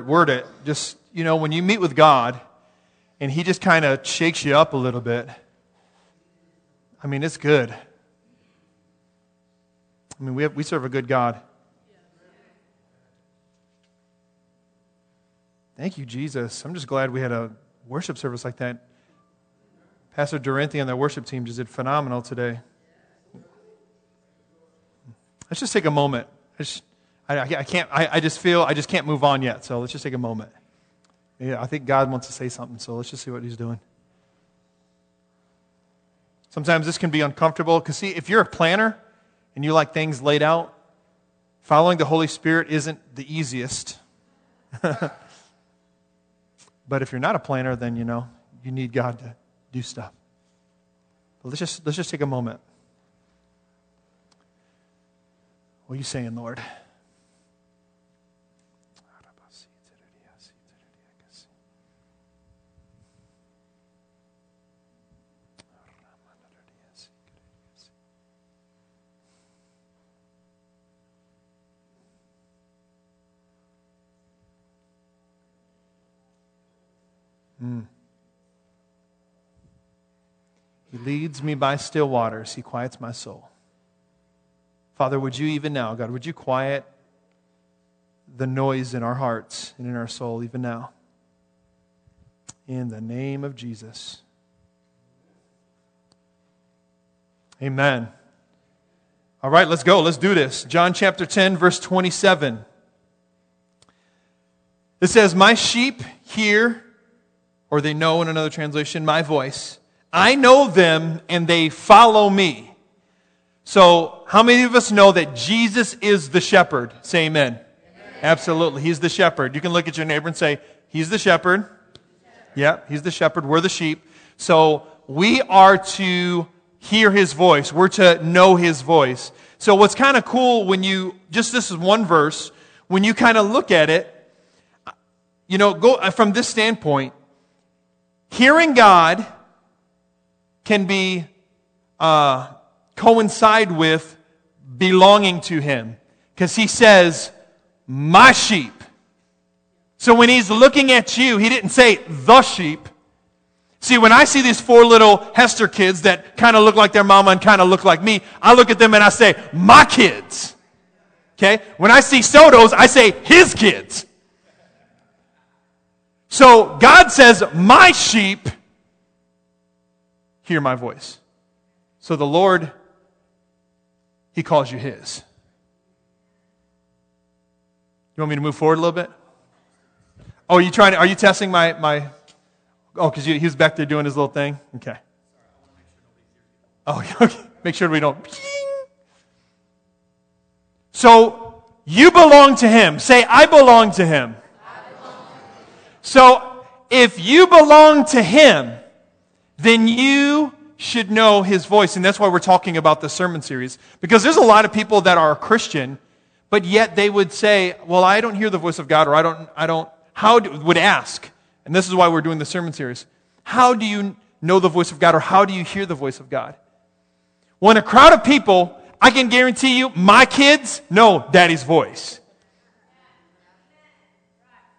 word it. Just, you know, when you meet with God and He just kind of shakes you up a little bit, I mean, it's good. I mean, we, have, we serve a good God. Thank you, Jesus. I'm just glad we had a worship service like that. Pastor Durante and the worship team just did phenomenal today. Let's just take a moment. I, I can't, I, I just feel I just can't move on yet. So let's just take a moment. Yeah, I think God wants to say something, so let's just see what He's doing. Sometimes this can be uncomfortable because, see, if you're a planner and you like things laid out, following the Holy Spirit isn't the easiest. But if you're not a planner, then you know you need God to do stuff. But let's just let's just take a moment. What are you saying, Lord? Mm. He leads me by still waters. He quiets my soul. Father, would you even now, God, would you quiet the noise in our hearts and in our soul even now? In the name of Jesus. Amen. All right, let's go. Let's do this. John chapter 10, verse 27. It says, My sheep hear or they know in another translation, my voice. I know them and they follow me. So, how many of us know that Jesus is the shepherd? Say amen. amen. Absolutely. He's the shepherd. You can look at your neighbor and say, He's the shepherd. Yeah, he's the shepherd. We're the sheep. So, we are to hear his voice. We're to know his voice. So, what's kind of cool when you, just this is one verse, when you kind of look at it, you know, go uh, from this standpoint, Hearing God can be uh, coincide with belonging to Him because He says, "My sheep." So when He's looking at you, He didn't say the sheep. See, when I see these four little Hester kids that kind of look like their mama and kind of look like me, I look at them and I say, "My kids." Okay? When I see Sotos, I say, "His kids." So God says, My sheep hear my voice. So the Lord, He calls you His. You want me to move forward a little bit? Oh, are you trying to, are you testing my, my, oh, because he was back there doing his little thing? Okay. Oh, okay. Make sure we don't. So you belong to Him. Say, I belong to Him. So if you belong to Him, then you should know His voice. And that's why we're talking about the sermon series. Because there's a lot of people that are Christian, but yet they would say, well, I don't hear the voice of God, or I don't, I don't, how do, would ask. And this is why we're doing the sermon series. How do you know the voice of God, or how do you hear the voice of God? When a crowd of people, I can guarantee you, my kids know daddy's voice.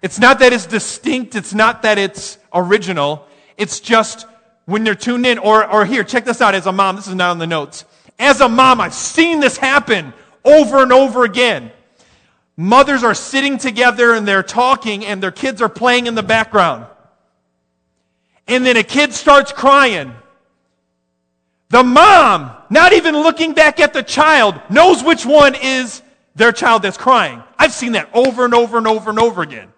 It's not that it's distinct, it's not that it's original. It's just when they're tuned in, or, or here, check this out as a mom. This is not on the notes. As a mom, I've seen this happen over and over again. Mothers are sitting together and they're talking, and their kids are playing in the background. And then a kid starts crying. The mom, not even looking back at the child, knows which one is their child that's crying. I've seen that over and over and over and over again.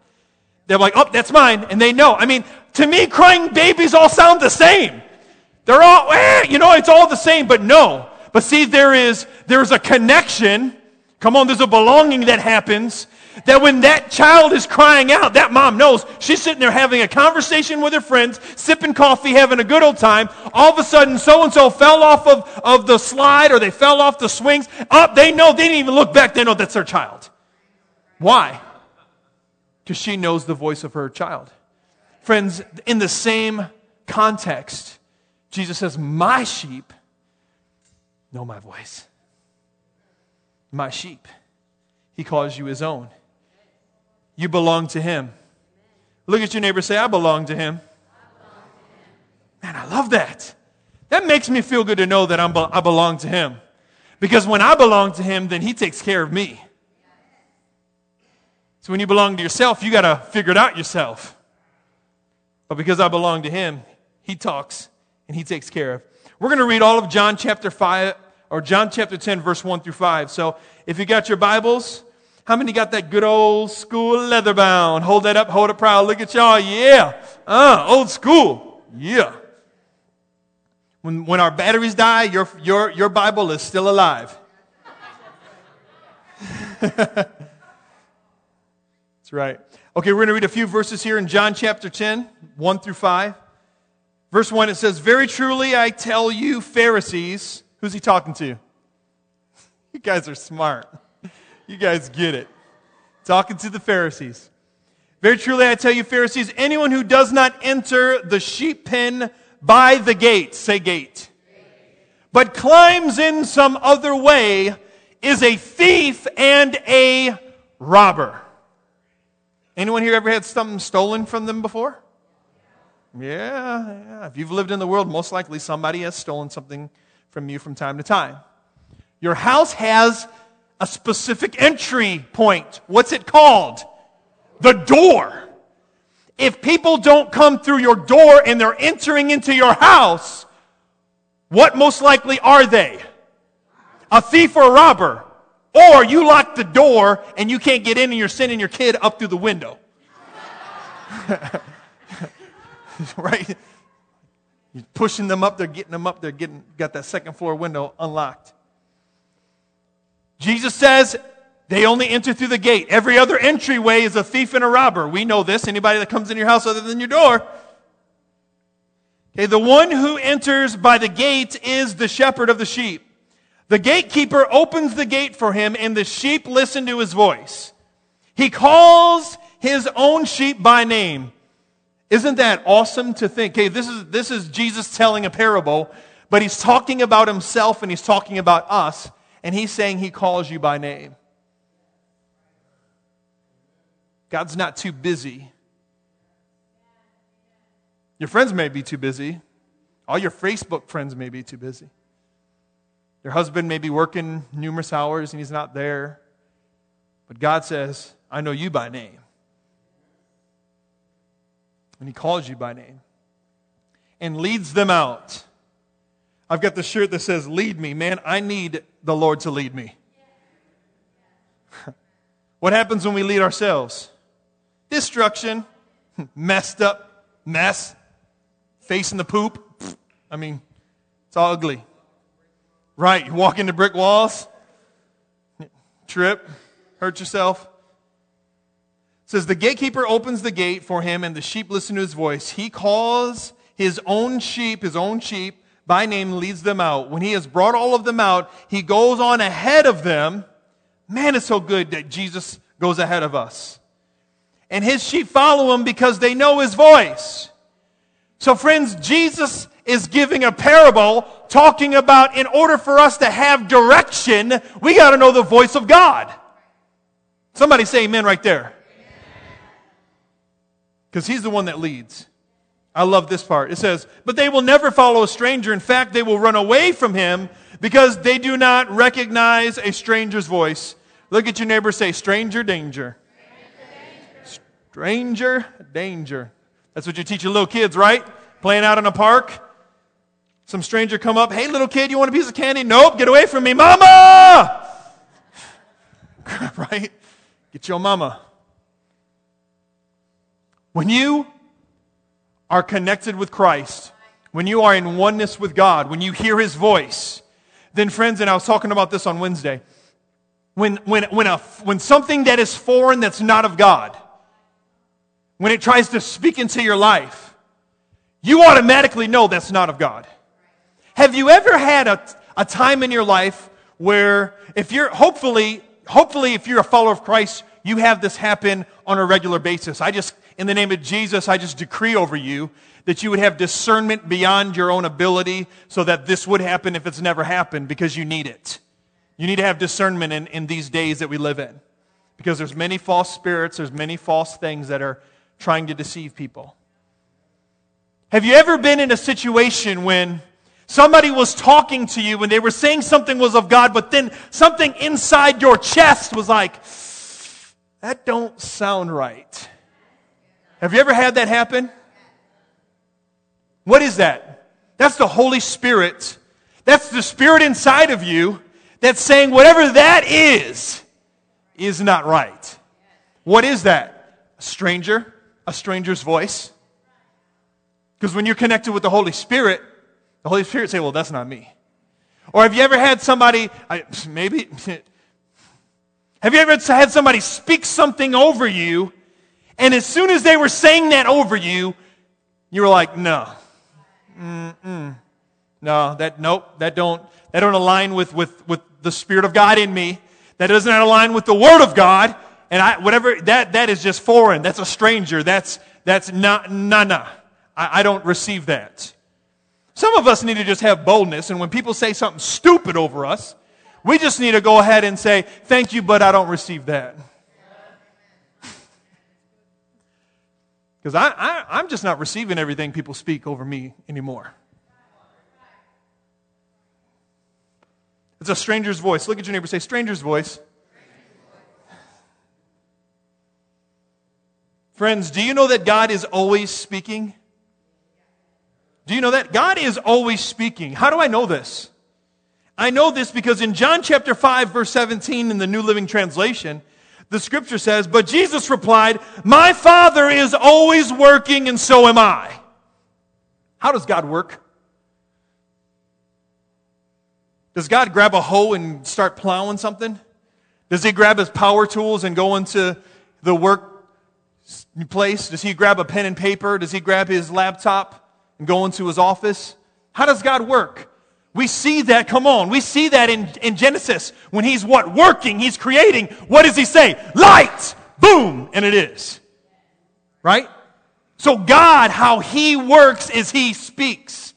They're like, oh, that's mine. And they know. I mean, to me, crying babies all sound the same. They're all, eh, you know, it's all the same, but no. But see, there is, there's a connection. Come on, there's a belonging that happens that when that child is crying out, that mom knows she's sitting there having a conversation with her friends, sipping coffee, having a good old time. All of a sudden, so and so fell off of, of the slide or they fell off the swings. Up, they know, they didn't even look back, they know that's their child. Why? Because she knows the voice of her child. Friends, in the same context, Jesus says, My sheep know my voice. My sheep. He calls you his own. You belong to Him. Look at your neighbor say, I belong to Him. Man, I love that. That makes me feel good to know that I'm, I belong to Him. Because when I belong to Him, then He takes care of me. So when you belong to yourself, you got to figure it out yourself. But because I belong to Him, He talks and He takes care of. We're going to read all of John chapter 5, or John chapter 10, verse 1 through 5. So if you got your Bibles, how many got that good old school leather bound? Hold that up, hold it proud. Look at y'all. Yeah. Uh, old school. Yeah. When, when our batteries die, your, your, your Bible is still alive. That's right. Okay, we're going to read a few verses here in John chapter 10, 1 through 5. Verse 1, it says, Very truly I tell you, Pharisees. Who's he talking to? You guys are smart. You guys get it. Talking to the Pharisees. Very truly I tell you, Pharisees, anyone who does not enter the sheep pen by the gate, say gate, but climbs in some other way is a thief and a robber. Anyone here ever had something stolen from them before? Yeah, yeah. If you've lived in the world, most likely somebody has stolen something from you from time to time. Your house has a specific entry point. What's it called? The door. If people don't come through your door and they're entering into your house, what most likely are they? A thief or a robber. Or you lock the door and you can't get in and you're sending your kid up through the window. right? You're pushing them up, they're getting them up, they're getting got that second floor window unlocked. Jesus says they only enter through the gate. Every other entryway is a thief and a robber. We know this. Anybody that comes in your house other than your door. Okay, the one who enters by the gate is the shepherd of the sheep. The gatekeeper opens the gate for him, and the sheep listen to his voice. He calls his own sheep by name. Isn't that awesome to think? Okay, this is, this is Jesus telling a parable, but he's talking about himself and he's talking about us, and he's saying he calls you by name. God's not too busy. Your friends may be too busy. All your Facebook friends may be too busy. Your husband may be working numerous hours and he's not there. But God says, I know you by name and he calls you by name and leads them out. I've got the shirt that says, Lead me. Man, I need the Lord to lead me. what happens when we lead ourselves? Destruction, messed up mess, facing the poop. I mean, it's all ugly. Right, you walk into brick walls, trip, hurt yourself says the gatekeeper opens the gate for him and the sheep listen to his voice. He calls his own sheep, his own sheep by name leads them out. When he has brought all of them out, he goes on ahead of them. Man, it's so good that Jesus goes ahead of us. And his sheep follow him because they know his voice. So friends, Jesus is giving a parable talking about in order for us to have direction, we got to know the voice of God. Somebody say amen right there because he's the one that leads. I love this part. It says, But they will never follow a stranger. In fact, they will run away from him because they do not recognize a stranger's voice. Look at your neighbor say, Stranger danger. Stranger danger. That's what you teach your little kids, right? Playing out in a park. Some stranger come up, hey little kid, you want a piece of candy? Nope, get away from me, mama! right? Get your mama. When you are connected with Christ, when you are in oneness with God, when you hear His voice, then friends, and I was talking about this on Wednesday, when, when, when, a, when something that is foreign that's not of God, when it tries to speak into your life, you automatically know that's not of God. Have you ever had a, a time in your life where if you're, hopefully, hopefully if you're a follower of Christ, you have this happen on a regular basis. I just in the name of Jesus, I just decree over you that you would have discernment beyond your own ability so that this would happen if it's never happened because you need it. You need to have discernment in, in these days that we live in. Because there's many false spirits, there's many false things that are trying to deceive people. Have you ever been in a situation when somebody was talking to you and they were saying something was of God, but then something inside your chest was like, that don't sound right. Have you ever had that happen? What is that? That's the Holy Spirit. That's the Spirit inside of you that's saying whatever that is, is not right. What is that? A stranger? A stranger's voice? Because when you're connected with the Holy Spirit, the Holy Spirit say, well, that's not me. Or have you ever had somebody, I, maybe, have you ever had somebody speak something over you, and as soon as they were saying that over you, you were like, no. Mm-mm. No, that, nope, that don't, that don't align with, with, with the Spirit of God in me. That doesn't align with the Word of God. And I, whatever, that, that is just foreign. That's a stranger. That's, that's not, nah, nah. I, I don't receive that. Some of us need to just have boldness, and when people say something stupid over us, we just need to go ahead and say, Thank you, but I don't receive that. Because I, I, I'm just not receiving everything people speak over me anymore. It's a stranger's voice. Look at your neighbor say, Stranger's voice. Friends, do you know that God is always speaking? Do you know that? God is always speaking. How do I know this? I know this because in John chapter 5 verse 17 in the New Living Translation, the scripture says, But Jesus replied, My Father is always working and so am I. How does God work? Does God grab a hoe and start plowing something? Does he grab his power tools and go into the work place? Does he grab a pen and paper? Does he grab his laptop? And go into his office? How does God work? We see that, come on, we see that in, in Genesis. When he's what? Working, he's creating. What does he say? Light! Boom! And it is. Right? So God, how he works is he speaks.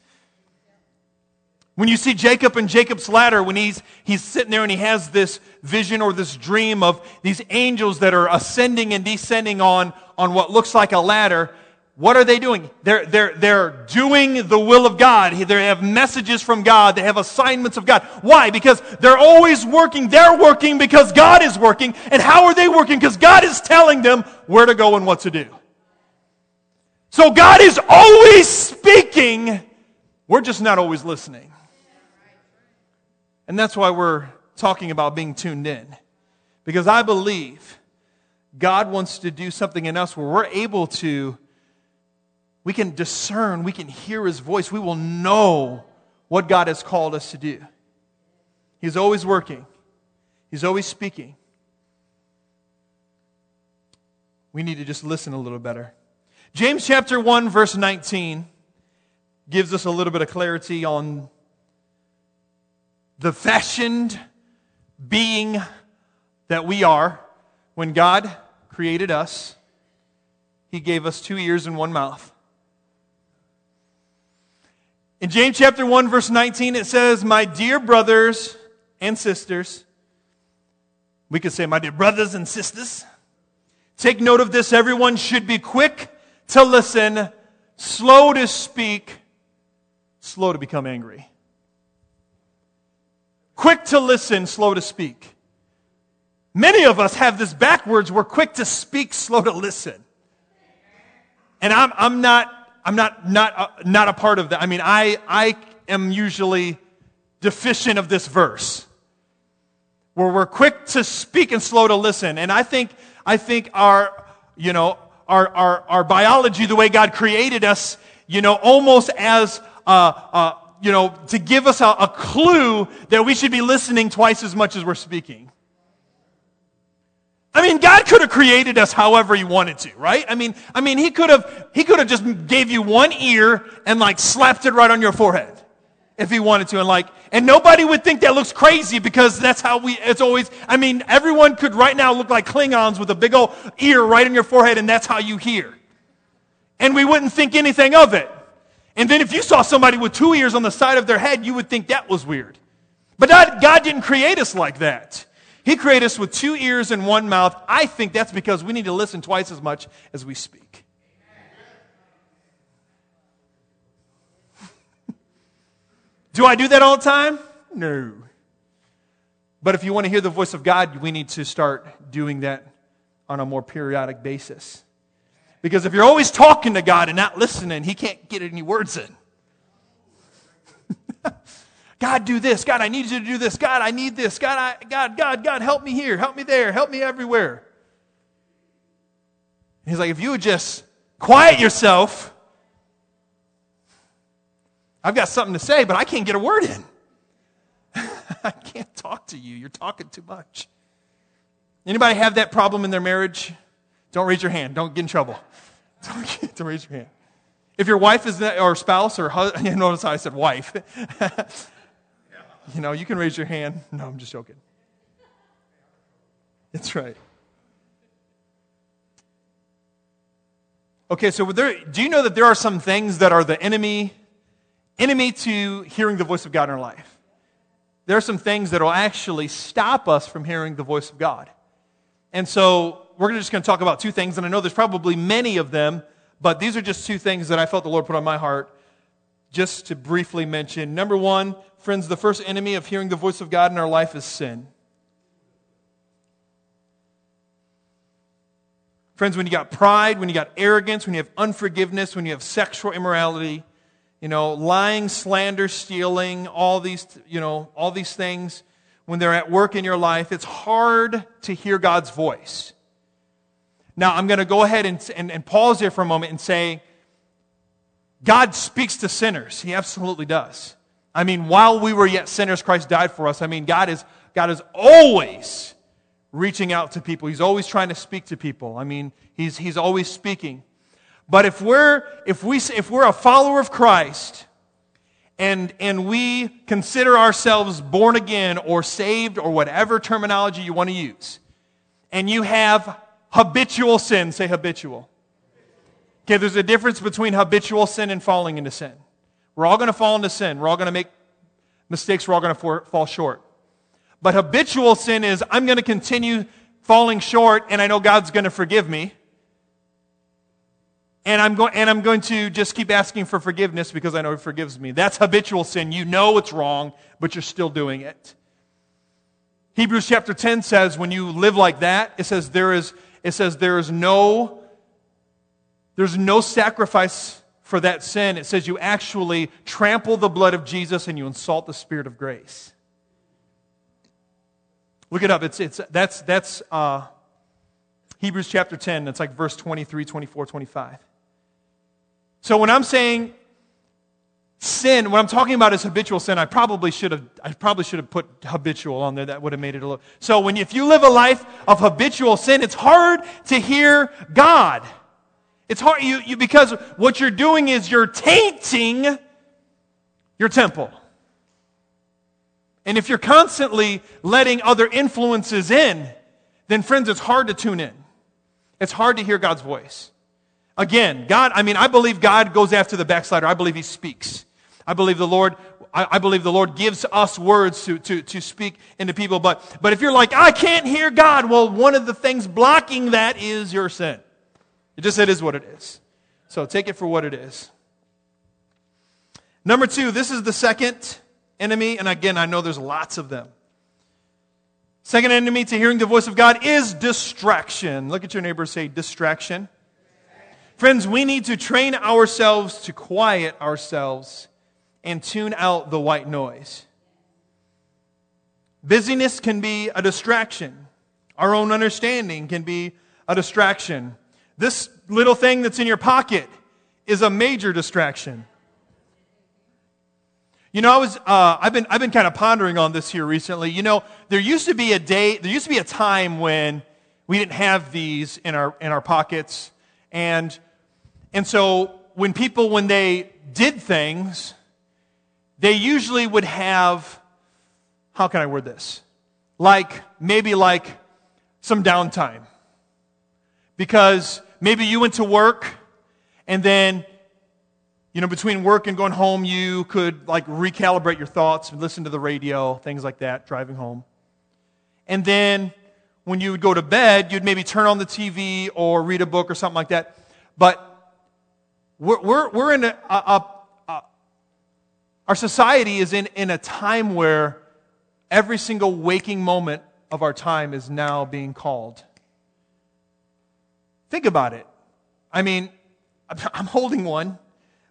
When you see Jacob and Jacob's ladder, when he's, he's sitting there and he has this vision or this dream of these angels that are ascending and descending on, on what looks like a ladder, what are they doing? They're, they're, they're doing the will of God. They have messages from God. They have assignments of God. Why? Because they're always working. They're working because God is working. And how are they working? Because God is telling them where to go and what to do. So God is always speaking. We're just not always listening. And that's why we're talking about being tuned in. Because I believe God wants to do something in us where we're able to we can discern, we can hear his voice, we will know what God has called us to do. He's always working, he's always speaking. We need to just listen a little better. James chapter 1, verse 19 gives us a little bit of clarity on the fashioned being that we are when God created us. He gave us two ears and one mouth. In James chapter 1 verse 19 it says, "My dear brothers and sisters, we could say my dear brothers and sisters, take note of this everyone should be quick to listen, slow to speak, slow to become angry." Quick to listen, slow to speak. Many of us have this backwards. We're quick to speak, slow to listen. And I'm, I'm not I'm not, not, uh, not a part of that. I mean, I, I am usually deficient of this verse where we're quick to speak and slow to listen. And I think, I think our, you know, our, our, our biology, the way God created us, you know, almost as, uh, uh, you know, to give us a, a clue that we should be listening twice as much as we're speaking. I mean, God could have created us however he wanted to, right? I mean, I mean, he could have, he could have just gave you one ear and like slapped it right on your forehead if he wanted to. And like, and nobody would think that looks crazy because that's how we, it's always, I mean, everyone could right now look like Klingons with a big old ear right on your forehead and that's how you hear. And we wouldn't think anything of it. And then if you saw somebody with two ears on the side of their head, you would think that was weird. But God, God didn't create us like that. He created us with two ears and one mouth. I think that's because we need to listen twice as much as we speak. do I do that all the time? No. But if you want to hear the voice of God, we need to start doing that on a more periodic basis. Because if you're always talking to God and not listening, He can't get any words in. God, do this. God, I need you to do this. God, I need this. God, I, God, God, God, help me here. Help me there. Help me everywhere. he's like, if you would just quiet yourself, I've got something to say, but I can't get a word in. I can't talk to you. You're talking too much. Anybody have that problem in their marriage? Don't raise your hand. Don't get in trouble. Don't, don't raise your hand. If your wife is that, or spouse or husband, you notice how I said wife. You know, you can raise your hand. No, I'm just joking. That's right. Okay, so there, do you know that there are some things that are the enemy, enemy to hearing the voice of God in our life? There are some things that will actually stop us from hearing the voice of God. And so we're just going to talk about two things, and I know there's probably many of them, but these are just two things that I felt the Lord put on my heart just to briefly mention. Number one, friends, the first enemy of hearing the voice of God in our life is sin. Friends, when you got pride, when you got arrogance, when you have unforgiveness, when you have sexual immorality, you know, lying, slander, stealing, all these, you know, all these things, when they're at work in your life, it's hard to hear God's voice. Now, I'm going to go ahead and, and, and pause here for a moment and say, God speaks to sinners. He absolutely does. I mean, while we were yet sinners, Christ died for us. I mean, God is, God is always reaching out to people. He's always trying to speak to people. I mean, he's, he's always speaking. But if we're, if we, if we're a follower of Christ and, and we consider ourselves born again or saved or whatever terminology you want to use, and you have habitual sin, say habitual. Okay, there's a difference between habitual sin and falling into sin. We're all going to fall into sin. We're all going to make mistakes. We're all going to fall short. But habitual sin is I'm going to continue falling short and I know God's going to forgive me. And I'm, going, and I'm going to just keep asking for forgiveness because I know He forgives me. That's habitual sin. You know it's wrong, but you're still doing it. Hebrews chapter 10 says when you live like that, it says there is, it says there is no there's no sacrifice for that sin. It says you actually trample the blood of Jesus and you insult the Spirit of grace. Look it up. It's, it's, that's that's uh, Hebrews chapter 10. It's like verse 23, 24, 25. So when I'm saying sin, what I'm talking about is habitual sin. I probably should have, I probably should have put habitual on there. That would have made it a little. So when, if you live a life of habitual sin, it's hard to hear God. It's hard you, you, because what you're doing is you're tainting your temple. And if you're constantly letting other influences in, then friends, it's hard to tune in. It's hard to hear God's voice. Again, God, I mean, I believe God goes after the backslider. I believe He speaks. I believe the Lord, I, I believe the Lord gives us words to, to, to speak into people. But, but if you're like, I can't hear God, well, one of the things blocking that is your sin. It just it is what it is. So take it for what it is. Number two, this is the second enemy, and again, I know there's lots of them. Second enemy to hearing the voice of God is distraction. Look at your neighbor say distraction. Friends, we need to train ourselves to quiet ourselves and tune out the white noise. Busyness can be a distraction. Our own understanding can be a distraction. This little thing that's in your pocket is a major distraction. You know, I was, uh, I've been, I've been kind of pondering on this here recently. You know, there used to be a day, there used to be a time when we didn't have these in our, in our pockets. And, and so when people, when they did things, they usually would have, how can I word this? Like, maybe like some downtime. Because maybe you went to work and then you know between work and going home you could like recalibrate your thoughts and listen to the radio things like that driving home And then when you would go to bed, you'd maybe turn on the TV or read a book or something like that. But we're, we're, we're in a, a, a, our society is in, in a time where every single waking moment of our time is now being called. Think about it. I mean, I'm holding one,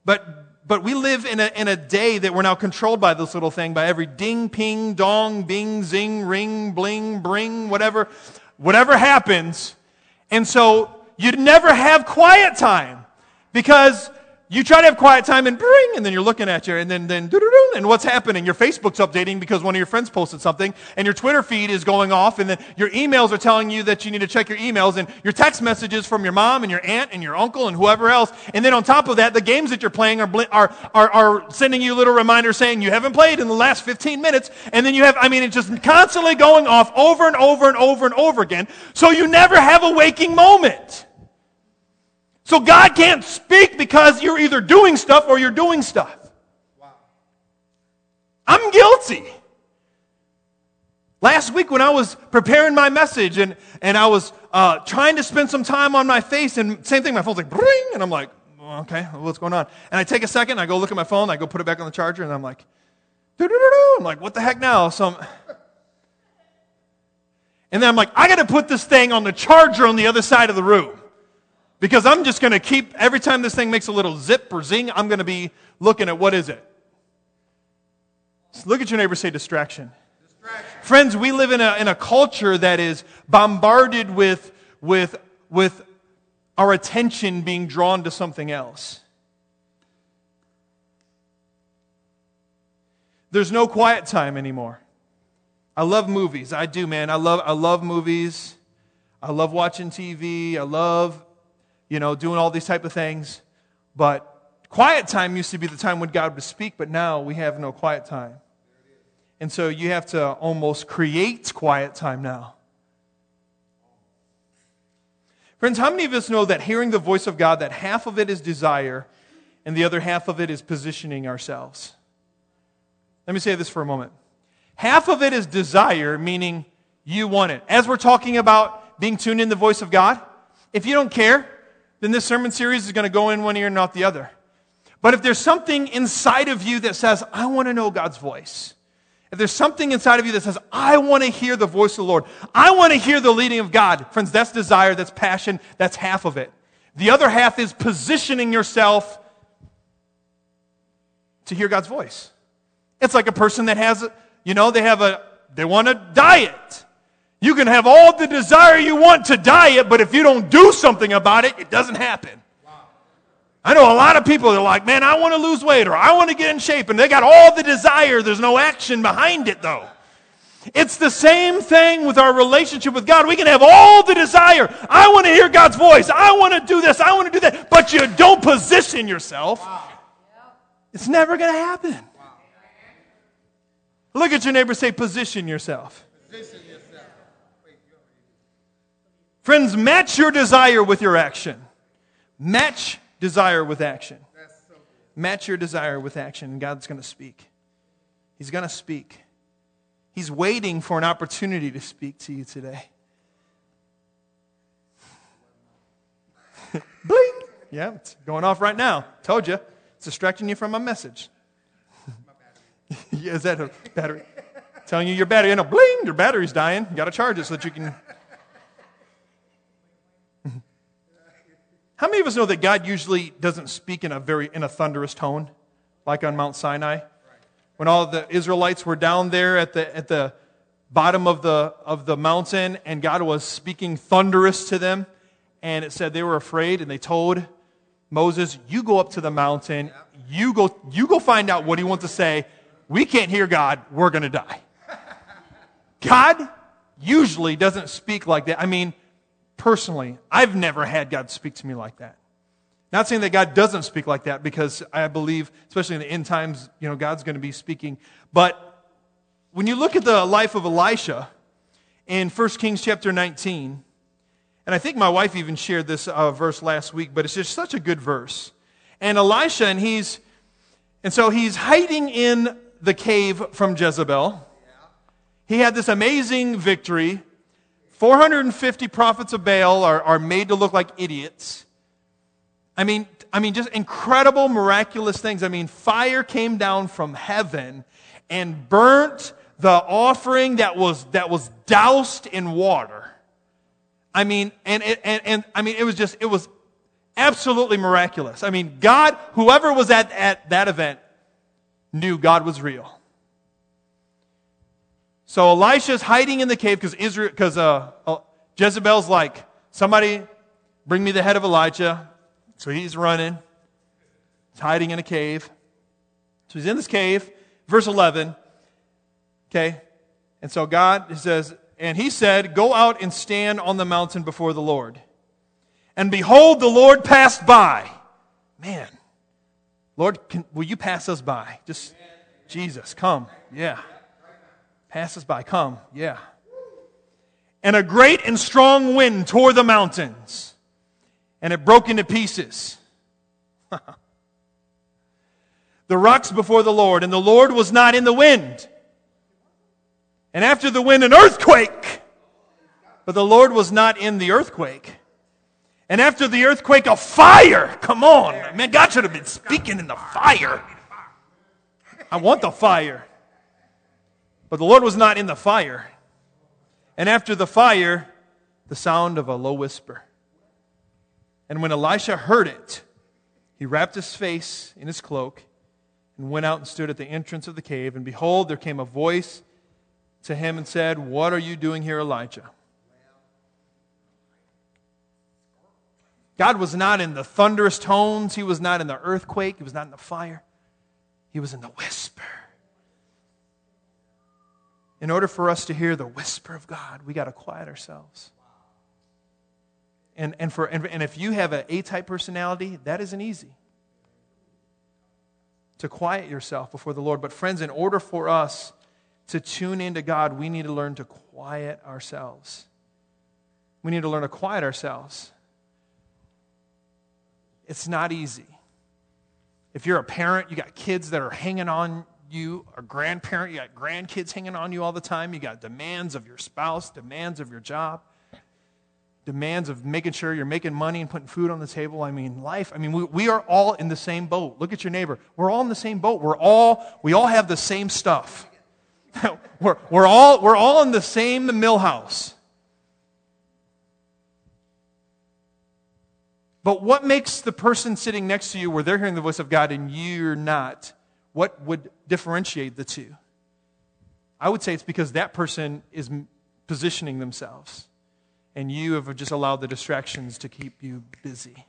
but, but we live in a, in a day that we're now controlled by this little thing, by every ding, ping, dong, bing, zing, ring, bling, bring, whatever, whatever happens. And so you'd never have quiet time because you try to have quiet time and bring, and then you're looking at you, and then, then, and what's happening? Your Facebook's updating because one of your friends posted something, and your Twitter feed is going off, and then your emails are telling you that you need to check your emails, and your text messages from your mom and your aunt and your uncle and whoever else. And then on top of that, the games that you're playing are, are, are, are sending you little reminders saying you haven't played in the last 15 minutes, and then you have, I mean, it's just constantly going off over and over and over and over again. So you never have a waking moment. So God can't speak because you're either doing stuff or you're doing stuff. Wow. I'm guilty. Last week, when I was preparing my message and, and I was uh, trying to spend some time on my face, and same thing, my phone's like, bring, and I'm like, okay, what's going on? And I take a second, I go look at my phone, I go put it back on the charger, and I'm like, I'm like, what the heck now? So I'm, and then I'm like, I got to put this thing on the charger on the other side of the room. Because I'm just going to keep, every time this thing makes a little zip or zing, I'm going to be looking at what is it? look at your neighbor say distraction. distraction. Friends, we live in a, in a culture that is bombarded with, with, with our attention being drawn to something else. There's no quiet time anymore. I love movies. I do, man. I love, I love movies. I love watching TV. I love you know, doing all these type of things. But quiet time used to be the time when God would speak, but now we have no quiet time. And so you have to almost create quiet time now. Friends, how many of us know that hearing the voice of God, that half of it is desire and the other half of it is positioning ourselves? Let me say this for a moment. Half of it is desire, meaning you want it. As we're talking about being tuned in the voice of God, if you don't care, then this sermon series is going to go in one ear and not the other. But if there's something inside of you that says, I want to know God's voice, if there's something inside of you that says, I want to hear the voice of the Lord, I want to hear the leading of God, friends, that's desire, that's passion, that's half of it. The other half is positioning yourself to hear God's voice. It's like a person that has, you know, they have a, they want a diet. You can have all the desire you want to diet, but if you don't do something about it, it doesn't happen. I know a lot of people are like, man, I want to lose weight or I want to get in shape, and they got all the desire. There's no action behind it, though. It's the same thing with our relationship with God. We can have all the desire. I want to hear God's voice. I want to do this. I want to do that. But you don't position yourself. It's never going to happen. Look at your neighbor say, position yourself. Position Friends, match your desire with your action. Match desire with action. Match your desire with action, and God's going to speak. He's going to speak. He's waiting for an opportunity to speak to you today. Bling! Yeah, it's going off right now. Told you. It's distracting you from my message. yeah, is that a battery? Telling you your battery, know, bling, your battery's dying. You got to charge it so that you can How many of us know that God usually doesn't speak in a very in a thunderous tone, like on Mount Sinai? When all the Israelites were down there at the at the bottom of the of the mountain and God was speaking thunderous to them, and it said they were afraid and they told Moses, You go up to the mountain, you go you go find out what he wants to say. We can't hear God, we're gonna die. God usually doesn't speak like that. I mean, personally, I've never had God speak to me like that. Not saying that God doesn't speak like that because I believe, especially in the end times, you know, God's going to be speaking. But when you look at the life of Elisha in 1 Kings chapter 19, and I think my wife even shared this uh, verse last week, but it's just such a good verse. And Elisha, and he's, and so he's hiding in the cave from Jezebel. he had this amazing victory. 450 prophets of Baal are, are made to look like idiots. I mean, I mean, just incredible, miraculous things. I mean, fire came down from heaven and burnt the offering that was, that was doused in water. I mean, and, and, and, I mean, it was just, it was absolutely miraculous. I mean, God, whoever was at, at that event knew God was real. So Elisha's hiding in the cave because Israel, because uh, uh, Jezebel's like, somebody bring me the head of Elijah. So he's running. He's hiding in a cave. So he's in this cave. Verse 11. Okay. And so God says, and he said, Go out and stand on the mountain before the Lord. And behold, the Lord passed by. Man, Lord, can, will you pass us by? Just, Jesus, come. Yeah. Pass us by. Come. Yeah. And a great and strong wind tore the mountains, and it broke into pieces. the rocks before the Lord, and the Lord was not in the wind. And after the wind, an earthquake. But the Lord was not in the earthquake. And after the earthquake, a fire. Come on. Man, God should have been speaking in the fire. I want the fire. But the Lord was not in the fire. And after the fire, the sound of a low whisper. And when Elisha heard it, he wrapped his face in his cloak and went out and stood at the entrance of the cave. And behold, there came a voice to him and said, What are you doing here, Elijah? God was not in the thunderous tones. He was not in the earthquake. He was not in the fire. He was in the whisper. In order for us to hear the whisper of God, we got to quiet ourselves. And, and, for, and, and if you have an A type personality, that isn't easy to quiet yourself before the Lord. But, friends, in order for us to tune into God, we need to learn to quiet ourselves. We need to learn to quiet ourselves. It's not easy. If you're a parent, you got kids that are hanging on you, a grandparent, you got grandkids hanging on you all the time, you got demands of your spouse, demands of your job, demands of making sure you're making money and putting food on the table. I mean, life, I mean, we, we are all in the same boat. Look at your neighbor. We're all in the same boat. We're all, we all have the same stuff. we're, we're, all, we're all in the same mill house. But what makes the person sitting next to you where they're hearing the voice of God and you're not? What would differentiate the two? I would say it's because that person is positioning themselves and you have just allowed the distractions to keep you busy.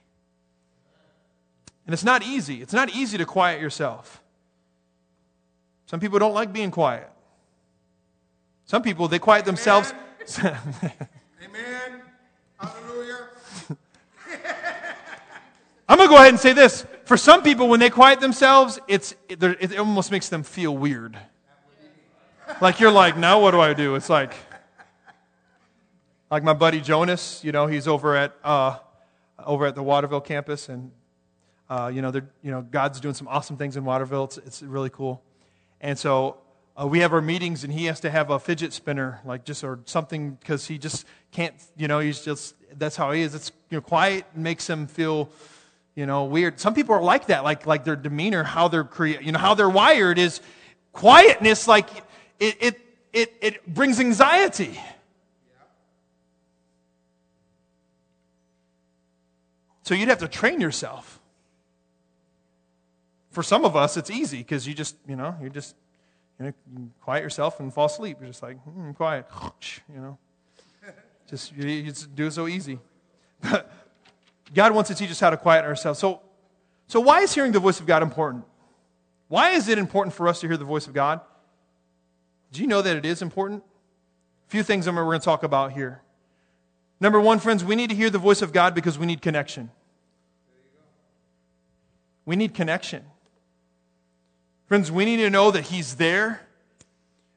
And it's not easy. It's not easy to quiet yourself. Some people don't like being quiet. Some people, they quiet themselves. Amen. Hallelujah. I'm going to go ahead and say this. For some people, when they quiet themselves, it's, it, it almost makes them feel weird. Like you're like, now what do I do? It's like, like my buddy Jonas, you know, he's over at, uh, over at the Waterville campus, and uh, you know, they're, you know, God's doing some awesome things in Waterville. It's, it's really cool. And so uh, we have our meetings and he has to have a fidget spinner, like just or something, because he just can't, you know, he's just, that's how he is. It's you know, quiet makes him feel, you know, weird. Some people are like that, like, like their demeanor, how they're create, you know, how they're wired is quietness, like it, it, it, it brings anxiety. So you'd have to train yourself. For some of us, it's easy because you just, you know, you just you know, quiet yourself and fall asleep. You're just like, hmm, quiet, you know. Just you, you just do it so easy. But God wants to teach us how to quiet ourselves. So, so why is hearing the voice of God important? Why is it important for us to hear the voice of God? Do you know that it is important? A few things that we're going to talk about here. Number one, friends, we need to hear the voice of God because we need connection. We need connection. Friends, we need to know that He's there.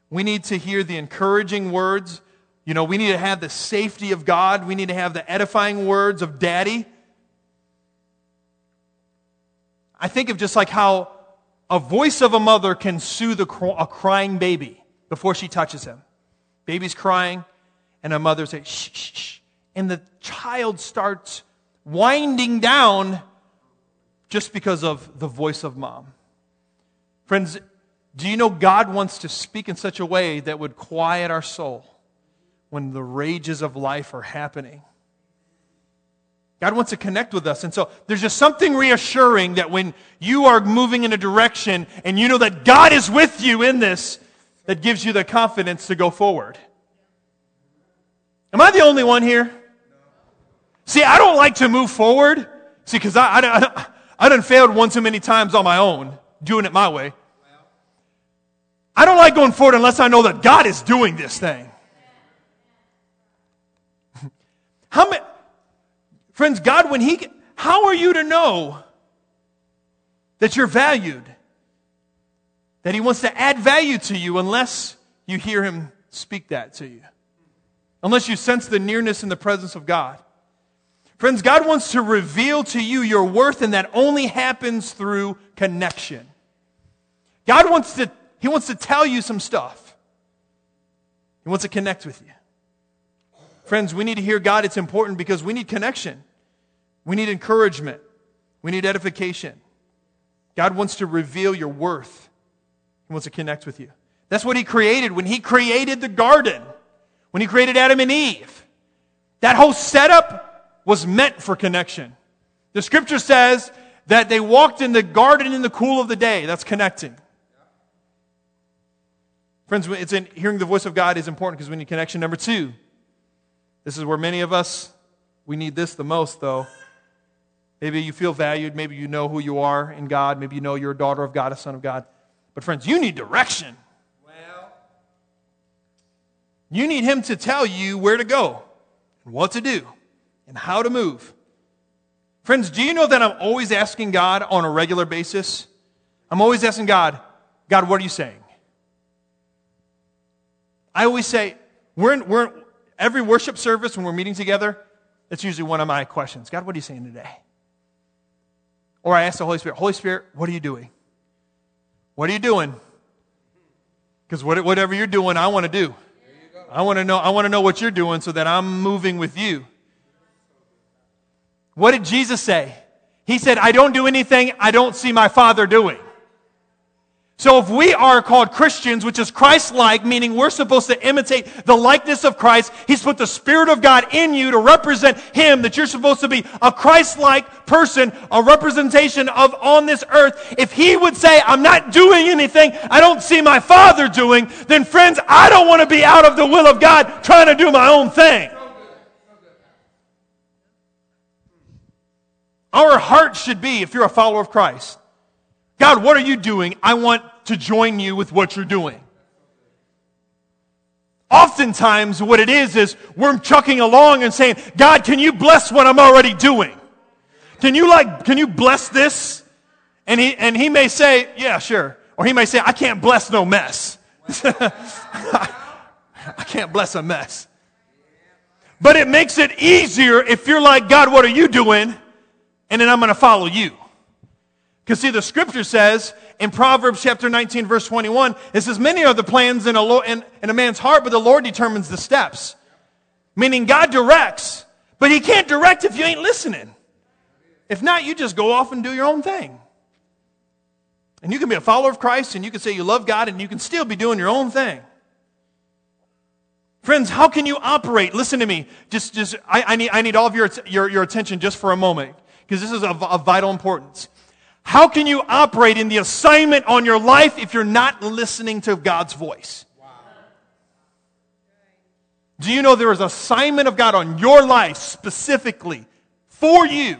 We need to hear the encouraging words. You know, we need to have the safety of God. We need to have the edifying words of Daddy. I think of just like how a voice of a mother can soothe a, crying baby before she touches him. Baby's crying, and a mother says, shh, shh, shh. And the child starts winding down just because of the voice of mom. Friends, do you know God wants to speak in such a way that would quiet our soul when the rages of life are happening? God wants to connect with us. And so there's just something reassuring that when you are moving in a direction and you know that God is with you in this, that gives you the confidence to go forward. Am I the only one here? See, I don't like to move forward. See, because I, I, I, I done failed one too many times on my own, doing it my way. I don't like going forward unless I know that God is doing this thing. How many, friends, God, when He, how are you to know that you're valued? That He wants to add value to you unless you hear Him speak that to you. Unless you sense the nearness and the presence of God. Friends, God wants to reveal to you your worth, and that only happens through connection. God wants to he wants to tell you some stuff. He wants to connect with you. Friends, we need to hear God. It's important because we need connection. We need encouragement. We need edification. God wants to reveal your worth. He wants to connect with you. That's what He created when He created the garden, when He created Adam and Eve. That whole setup was meant for connection. The scripture says that they walked in the garden in the cool of the day. That's connecting. Friends, it's in, hearing the voice of God is important because we need connection. Number two, this is where many of us, we need this the most, though. Maybe you feel valued. Maybe you know who you are in God. Maybe you know you're a daughter of God, a son of God. But, friends, you need direction. Well, you need Him to tell you where to go and what to do and how to move. Friends, do you know that I'm always asking God on a regular basis? I'm always asking God, God, what are you saying? I always say, we're we're every worship service when we're meeting together, that's usually one of my questions. God, what are you saying today? Or I ask the Holy Spirit, Holy Spirit, what are you doing? What are you doing? Because whatever you're doing, I want to do. I want to know, I want to know what you're doing so that I'm moving with you. What did Jesus say? He said, I don't do anything I don't see my Father doing. So if we are called Christians, which is Christ-like, meaning we're supposed to imitate the likeness of Christ, He's put the Spirit of God in you to represent Him, that you're supposed to be a Christ-like person, a representation of on this earth. If He would say, I'm not doing anything I don't see my Father doing, then friends, I don't want to be out of the will of God trying to do my own thing. Our heart should be, if you're a follower of Christ, God, what are you doing? I want to join you with what you're doing. Oftentimes, what it is, is we're chucking along and saying, God, can you bless what I'm already doing? Can you like, can you bless this? And he, and he may say, yeah, sure. Or he may say, I can't bless no mess. I can't bless a mess. But it makes it easier if you're like, God, what are you doing? And then I'm going to follow you. Because see, the scripture says in Proverbs chapter 19, verse 21, it says, Many are the plans in a, lo- in, in a man's heart, but the Lord determines the steps. Meaning God directs, but He can't direct if you ain't listening. If not, you just go off and do your own thing. And you can be a follower of Christ and you can say you love God and you can still be doing your own thing. Friends, how can you operate? Listen to me. Just, just, I, I need, I need all of your, your, your attention just for a moment because this is of, of vital importance. How can you operate in the assignment on your life if you're not listening to God's voice? Do you know there is assignment of God on your life specifically for you?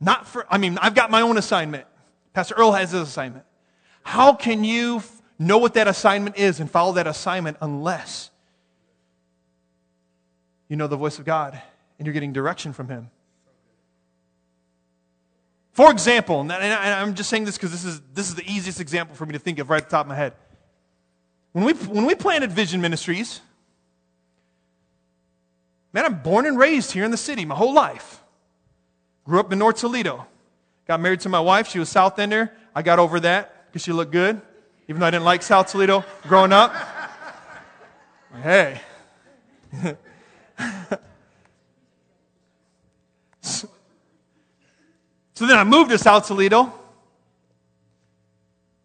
Not for, I mean, I've got my own assignment. Pastor Earl has his assignment. How can you know what that assignment is and follow that assignment unless you know the voice of God and you're getting direction from Him? For example, and I'm just saying this because this is, this is the easiest example for me to think of right at the top of my head. When we, when we planted Vision Ministries, man, I'm born and raised here in the city my whole life. Grew up in North Toledo. Got married to my wife. She was South Ender. I got over that because she looked good, even though I didn't like South Toledo growing up. Hey. so, so then I moved to South Toledo.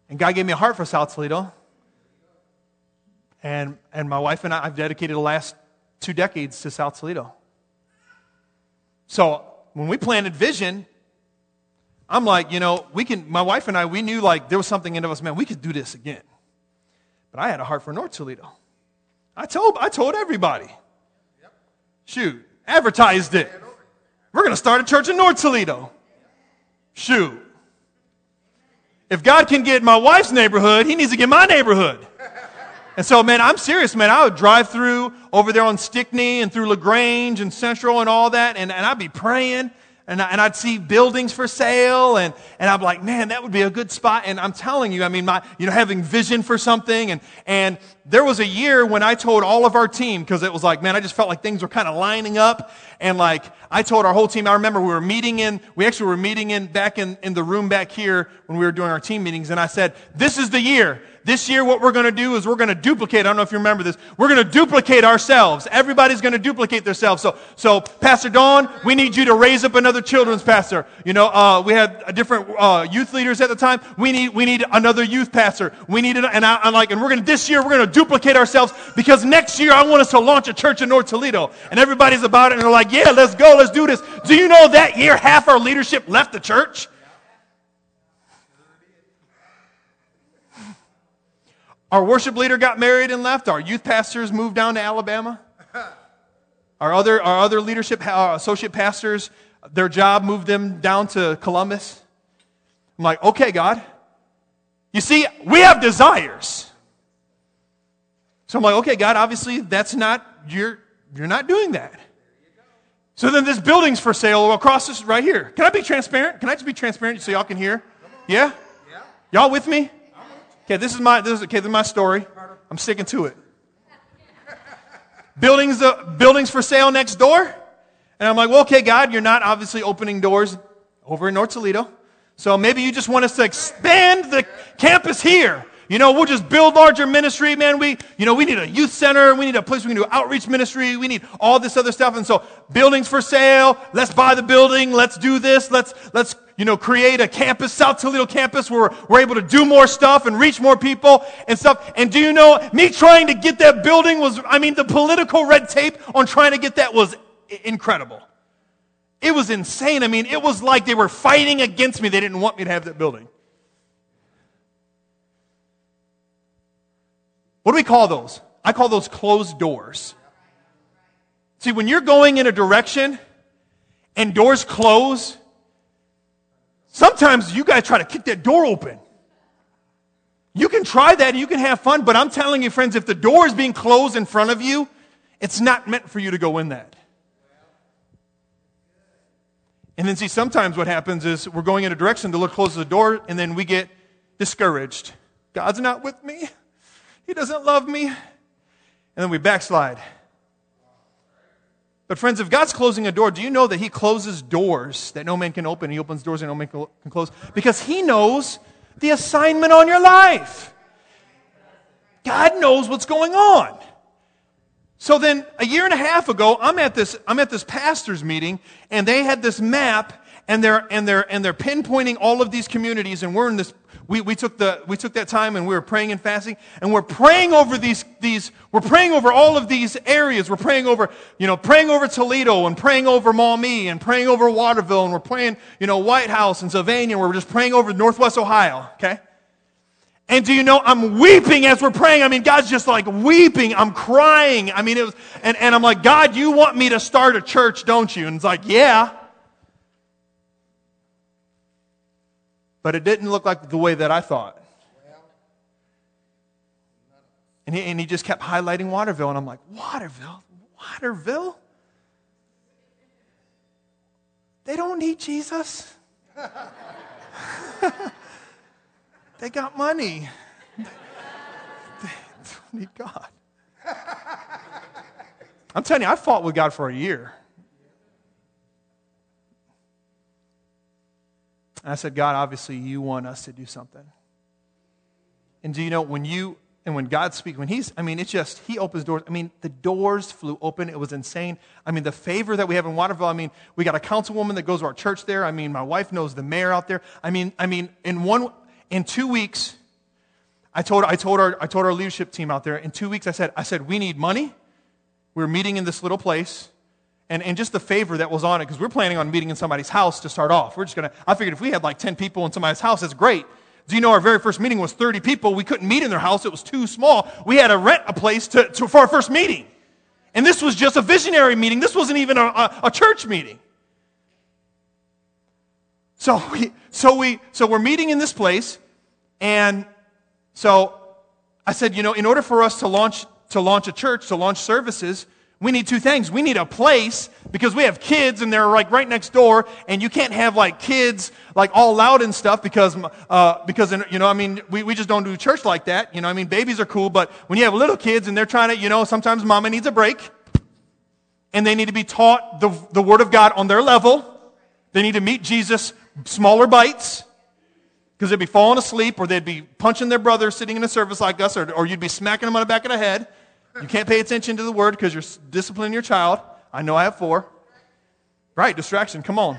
And God gave me a heart for South Toledo. And, and my wife and I, I've dedicated the last two decades to South Toledo. So when we planted Vision, I'm like, you know, we can, my wife and I, we knew like there was something in us, man, we could do this again. But I had a heart for North Toledo. I told, I told everybody. Shoot, advertised it. We're going to start a church in North Toledo. Shoot. If God can get my wife's neighborhood, he needs to get my neighborhood. And so, man, I'm serious, man. I would drive through over there on Stickney and through LaGrange and Central and all that, and, and I'd be praying and, I, and I'd see buildings for sale, and, and I'm like, man, that would be a good spot. And I'm telling you, I mean, my, you know, having vision for something. And, and there was a year when I told all of our team, because it was like, man, I just felt like things were kind of lining up. And like, I told our whole team, I remember we were meeting in, we actually were meeting in back in, in the room back here when we were doing our team meetings. And I said, this is the year this year, what we're going to do is we're going to duplicate. I don't know if you remember this. We're going to duplicate ourselves. Everybody's going to duplicate themselves. So, so Pastor Dawn, we need you to raise up another children's pastor. You know, uh, we had different uh, youth leaders at the time. We need we need another youth pastor. We need, an, and I, am like, and we're going to this year we're going to duplicate ourselves because next year I want us to launch a church in North Toledo. And everybody's about it, and they're like, yeah, let's go, let's do this. Do you know that year half our leadership left the church? Our worship leader got married and left. Our youth pastors moved down to Alabama. Our other, our other leadership, our associate pastors, their job moved them down to Columbus. I'm like, okay, God. You see, we have desires. So I'm like, okay, God, obviously that's not, you're, you're not doing that. So then this building's for sale across this right here. Can I be transparent? Can I just be transparent so y'all can hear? Yeah? Y'all with me? Okay, this is my this is okay, this is my story. I'm sticking to it. buildings uh, buildings for sale next door. And I'm like, well, okay, God, you're not obviously opening doors over in North Toledo. So maybe you just want us to expand the campus here. You know, we'll just build larger ministry, man. We, you know, we need a youth center. We need a place we can do outreach ministry. We need all this other stuff. And so buildings for sale. Let's buy the building. Let's do this. Let's, let's, you know, create a campus, South Toledo campus where we're able to do more stuff and reach more people and stuff. And do you know, me trying to get that building was, I mean, the political red tape on trying to get that was incredible. It was insane. I mean, it was like they were fighting against me. They didn't want me to have that building. What do we call those? I call those closed doors. See, when you're going in a direction and doors close, sometimes you to try to kick that door open. You can try that and you can have fun, but I'm telling you, friends, if the door is being closed in front of you, it's not meant for you to go in that. And then, see, sometimes what happens is we're going in a direction, the Lord closes the door, and then we get discouraged. God's not with me. He doesn't love me. And then we backslide. But, friends, if God's closing a door, do you know that He closes doors that no man can open? He opens doors that no man can close because He knows the assignment on your life. God knows what's going on. So then, a year and a half ago, I'm at this, I'm at this pastor's meeting, and they had this map, and they're, and they're, and they're pinpointing all of these communities, and we're in this we, we, took the, we took that time and we were praying and fasting and we're praying over these, these, we're praying over all of these areas. We're praying over, you know, praying over Toledo and praying over Maumee and praying over Waterville and we're praying, you know, Whitehouse and Sylvania. We're just praying over Northwest Ohio, okay? And do you know, I'm weeping as we're praying. I mean, God's just like weeping. I'm crying. I mean, it was, and, and I'm like, God, you want me to start a church, don't you? And it's like, yeah. But it didn't look like the way that I thought. And he, and he just kept highlighting Waterville, and I'm like, Waterville? Waterville? They don't need Jesus. they got money. They, they don't need God. I'm telling you, I fought with God for a year. And I said, God, obviously you want us to do something. And do you know, when you And when God speaks, when He's, I mean, it's just, He opens doors. I mean, the doors flew open. It was insane. I mean, the favor that we have in Waterville, I mean, we got a councilwoman that goes to our church there. I mean, my wife knows the mayor out there. I mean, I mean, in one, in two weeks, I told, I told our, I told our leadership team out there, in two weeks, I said, I said, we need money. We're meeting in this little place. And, and just the favor that was on it, because we're planning on meeting in somebody's house to start off. We're just going to, I figured if we had like 10 people in somebody's house, that's great. Do you know our very first meeting was 30 people? We couldn't meet in their house. It was too small. We had to rent a place to, to for our first meeting. And this was just a visionary meeting. This wasn't even a, a, a church meeting. So we, so we, so we're meeting in this place. And so I said, you know, in order for us to launch, to launch a church, to launch services, we need two things. We need a place because we have kids and they're like right next door and you can't have like kids like all loud and stuff because, uh, because, you know, I mean, we, we just don't do church like that. You know, I mean, babies are cool, but when you have little kids and they're trying to, you know, sometimes mama needs a break and they need to be taught the, the word of God on their level. They need to meet Jesus smaller bites because they'd be falling asleep or they'd be punching their brother sitting in a service like us or, or you'd be smacking them on the back of the head you can't pay attention to the word because you're disciplining your child. I know I have four. Right, distraction, come on.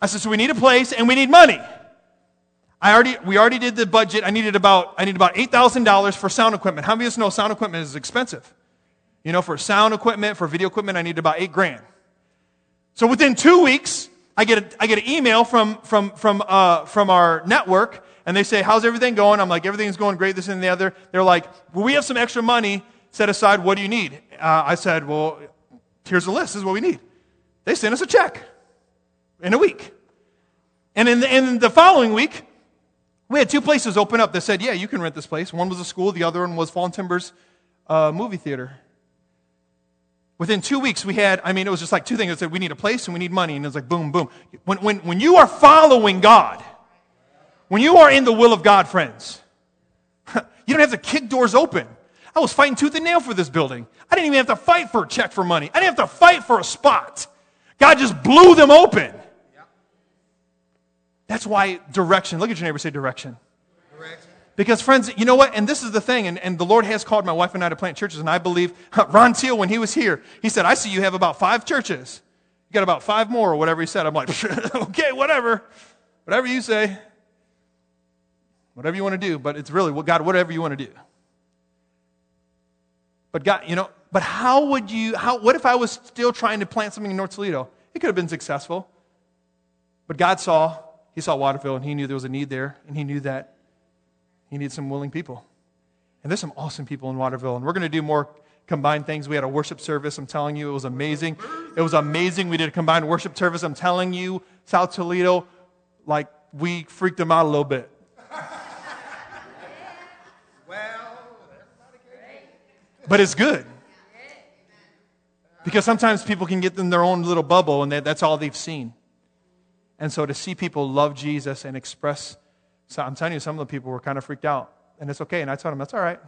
I said, so we need a place and we need money. I already, we already did the budget. I needed about, I need about $8,000 for sound equipment. How many of us know sound equipment is expensive? You know, for sound equipment, for video equipment, I need about eight grand. So within two weeks, I get, a, I get an email from, from, from, uh, from our network and they say, How's everything going? I'm like, Everything's going great, this and the other. They're like, Well, we have some extra money set aside. What do you need? Uh, I said, Well, here's the list. This is what we need. They sent us a check in a week. And in the, in the following week, we had two places open up that said, Yeah, you can rent this place. One was a school, the other one was Fallen Timbers uh, movie theater. Within two weeks, we had, I mean, it was just like two things. It said, we need a place and we need money. And it was like, boom, boom. When, when, when you are following God, when you are in the will of God, friends, you don't have to kick doors open. I was fighting tooth and nail for this building. I didn't even have to fight for a check for money. I didn't have to fight for a spot. God just blew them open. That's why direction. Look at your neighbor, say direction. direction. Because, friends, you know what? And this is the thing, and, and the Lord has called my wife and I to plant churches, and I believe Ron Teal, when he was here, he said, I see you have about five churches. You got about five more, or whatever he said. I'm like, okay, whatever. Whatever you say. Whatever you want to do, but it's really, God, whatever you want to do. But God, you know, but how would you, how, what if I was still trying to plant something in North Toledo? It could have been successful. But God saw, He saw Waterville, and He knew there was a need there, and He knew that He needed some willing people. And there's some awesome people in Waterville, and we're going to do more combined things. We had a worship service. I'm telling you, it was amazing. It was amazing. We did a combined worship service. I'm telling you, South Toledo, like, we freaked them out a little bit. But it's good. Because sometimes people can get in their own little bubble and that's all they've seen. And so to see people love Jesus and express, so I'm telling you, some of the people were kind of freaked out. And it's okay. And I told them, that's all right.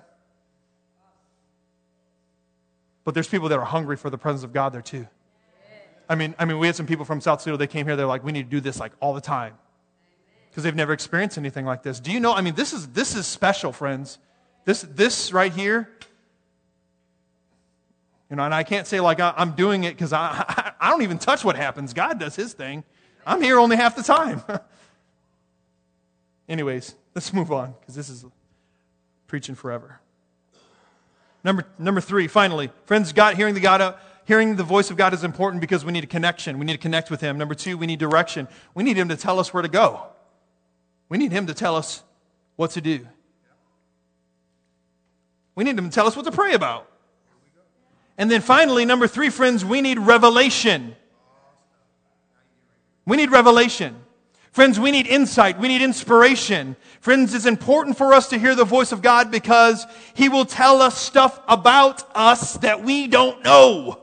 But there's people that are hungry for the presence of God there too. I mean, I mean, we had some people from South Seattle. They came here. They're like, we need to do this like all the time because they've never experienced anything like this. Do you know? I mean, this is this is special, friends. This this right here you know, and I can't say like I, am doing it because I, I, I don't even touch what happens. God does his thing. I'm here only half the time. Anyways, let's move on because this is preaching forever. Number, number three, finally, friends, God, hearing the God, uh, hearing the voice of God is important because we need a connection. We need to connect with Him. Number two, we need direction. We need Him to tell us where to go. We need Him to tell us what to do. We need Him to tell us what to pray about. And then finally, number three, friends, we need revelation. We need revelation. Friends, we need insight. We need inspiration. Friends, it's important for us to hear the voice of God because He will tell us stuff about us that we don't know.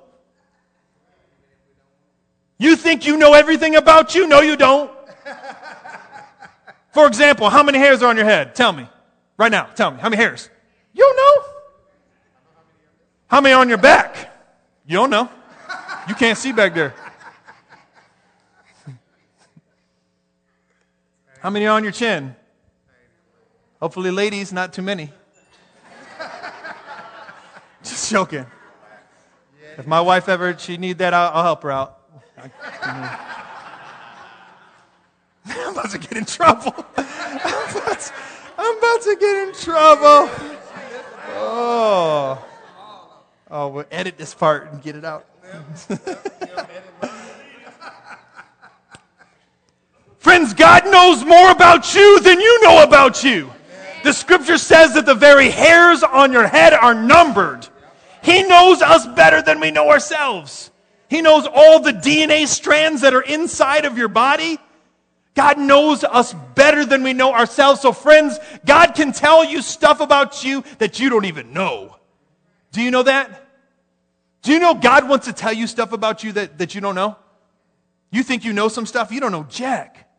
You think you know everything about you? No, you don't. For example, how many hairs are on your head? Tell me. Right now, tell me. How many hairs? You don't know. How many on your back? You don't know. You can't see back there. How many on your chin? Hopefully, ladies, not too many. Just joking. If my wife ever she need that, I'll, I'll help her out. I'm about to get in trouble. I'm about to, I'm about to get in trouble. Oh. Oh, we'll edit this part and get it out. Friends, God knows more about you than you know about you. The scripture says that the very hairs on your head are numbered. He knows us better than we know ourselves. He knows all the DNA strands that are inside of your body. God knows us better than we know ourselves. So, friends, God can tell you stuff about you that you don't even know. Do you know that? Do you know God wants to tell you stuff about you that, that you don't know? You think you know some stuff, you don't know Jack.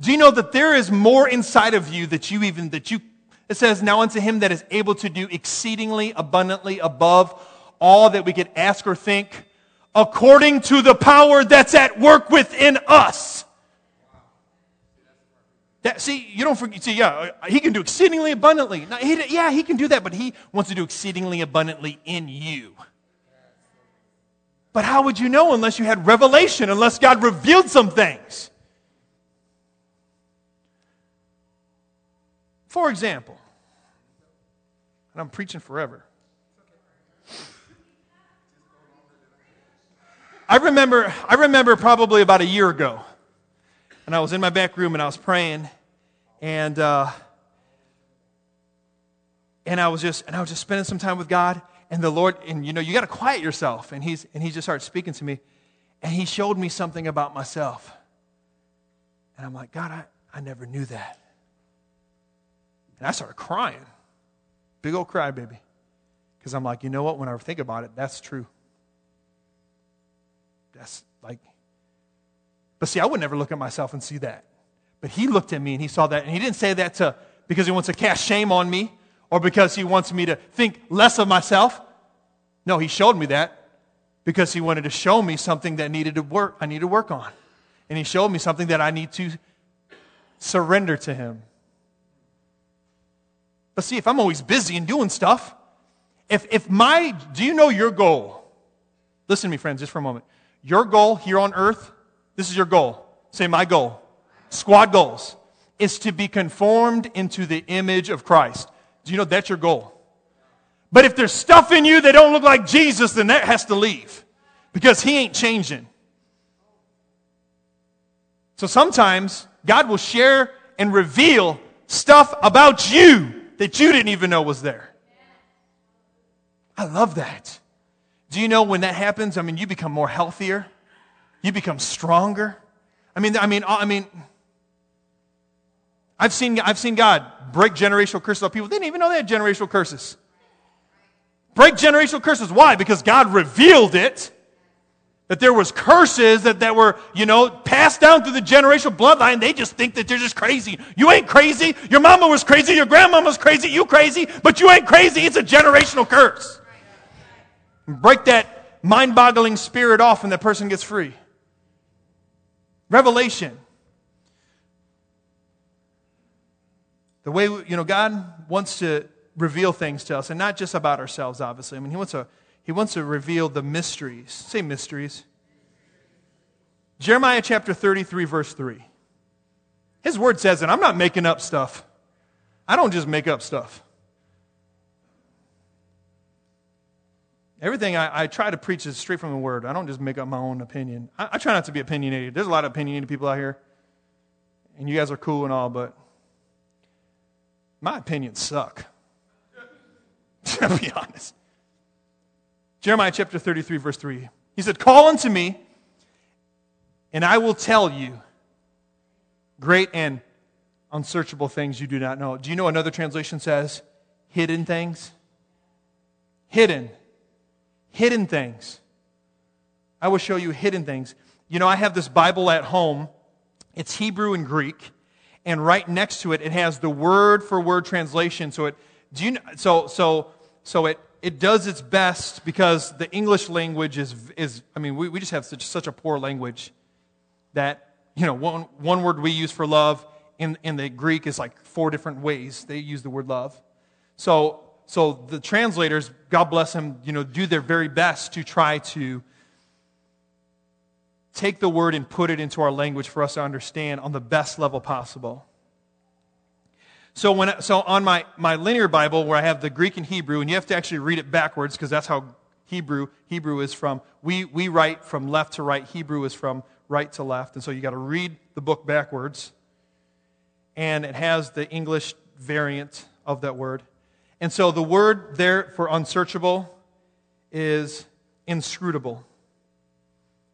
Do you know that there is more inside of you that you even, that you, it says, now unto him that is able to do exceedingly abundantly above all that we could ask or think, according to the power that's at work within us. That, see, you don't forget, see, yeah, he can do exceedingly abundantly. Now, he, yeah, he can do that, but he wants to do exceedingly abundantly in you. But how would you know unless you had revelation, unless God revealed some things? For example, and I'm preaching forever. I remember, I remember probably about a year ago, and I was in my back room and I was praying, and uh, and I was just and I was just spending some time with God, and the Lord, and you know, you got to quiet yourself, and he's and he just started speaking to me, and he showed me something about myself, and I'm like, God, I, I never knew that. And I started crying. Big old cry, baby. Because I'm like, you know what? When I think about it, that's true. That's like, but see, I would never look at myself and see that. But he looked at me and he saw that. And he didn't say that to, because he wants to cast shame on me or because he wants me to think less of myself. No, he showed me that because he wanted to show me something that needed to work, I need to work on. And he showed me something that I need to surrender to him. But see, if I'm always busy and doing stuff, if, if my, do you know your goal? Listen to me, friends, just for a moment. Your goal here on earth, this is your goal. Say, my goal. Squad goals is to be conformed into the image of Christ. Do you know that's your goal? But if there's stuff in you that don't look like Jesus, then that has to leave because he ain't changing. So sometimes God will share and reveal stuff about you that you didn't even know was there. I love that. Do you know when that happens? I mean, you become more healthier. You become stronger. I mean, I mean, I mean, I've seen, I've seen God break generational curses on people. They didn't even know they had generational curses. Break generational curses. Why? Because God revealed it that there was curses that, that were, you know, passed down through the generational bloodline. They just think that they're just crazy. You ain't crazy. Your mama was crazy. Your grandmama was crazy. You crazy, but you ain't crazy. It's a generational curse. Break that mind-boggling spirit off and that person gets free. Revelation. The way, you know, God wants to reveal things to us, and not just about ourselves, obviously. I mean, He wants to he wants to reveal the mysteries. Say mysteries. Jeremiah chapter 33, verse 3. His word says, and I'm not making up stuff. I don't just make up stuff. Everything I, I try to preach is straight from the word. I don't just make up my own opinion. I, I try not to be opinionated. There's a lot of opinionated people out here, and you guys are cool and all, but my opinions suck. to be honest. Jeremiah chapter 33, verse 3. He said, Call unto me, and I will tell you great and unsearchable things you do not know. Do you know another translation says hidden things? Hidden. Hidden things. I will show you hidden things. You know, I have this Bible at home. It's Hebrew and Greek, and right next to it, it has the word for word translation. So it, do you, know so, so, so it it does its best because the English language is, is I mean, we, we just have such, such a poor language that, you know, one, one word we use for love in, in the Greek is like four different ways they use the word love. So, so the translators, God bless them, you know, do their very best to try to take the word and put it into our language for us to understand on the best level possible. So, when, so on my, my linear Bible, where I have the Greek and Hebrew, and you have to actually read it backwards because that's how Hebrew, Hebrew is from. We, we write from left to right. Hebrew is from right to left. And so you got to read the book backwards. And it has the English variant of that word. And so the word there for unsearchable is inscrutable.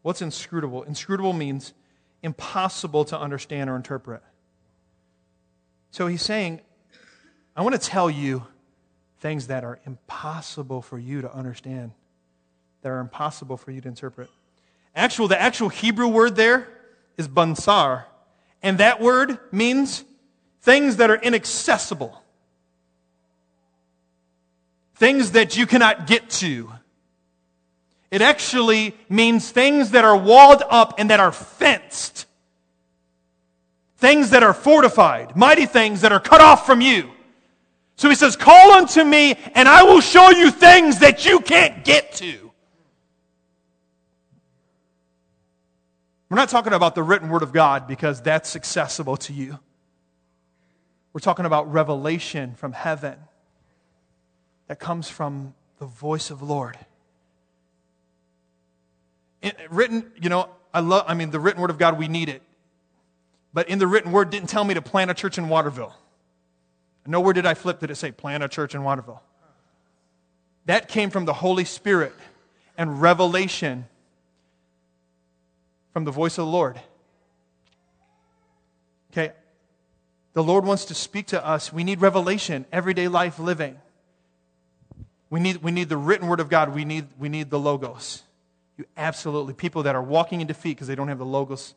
What's inscrutable? Inscrutable means impossible to understand or interpret. So he's saying, I want to tell you things that are impossible for you to understand, that are impossible for you to interpret. Actual, the actual Hebrew word there is bansar. And that word means things that are inaccessible, things that you cannot get to. It actually means things that are walled up and that are fenced. Things that are fortified, mighty things that are cut off from you. So he says, Call unto me, and I will show you things that you can't get to. We're not talking about the written word of God because that's accessible to you. We're talking about revelation from heaven that comes from the voice of the Lord written, you know, I love, I mean, the written word of God, we need it. But in the written word, didn't tell me to plant a church in Waterville. Nowhere did I flip did it say plant a church in Waterville. That came from the Holy Spirit and revelation from the voice of the Lord. Okay? The Lord wants to speak to us. We need revelation, everyday life living. We need, we need the written word of God. We need, we need the Logos. You absolutely, people that are walking in defeat because they don't have the Logos.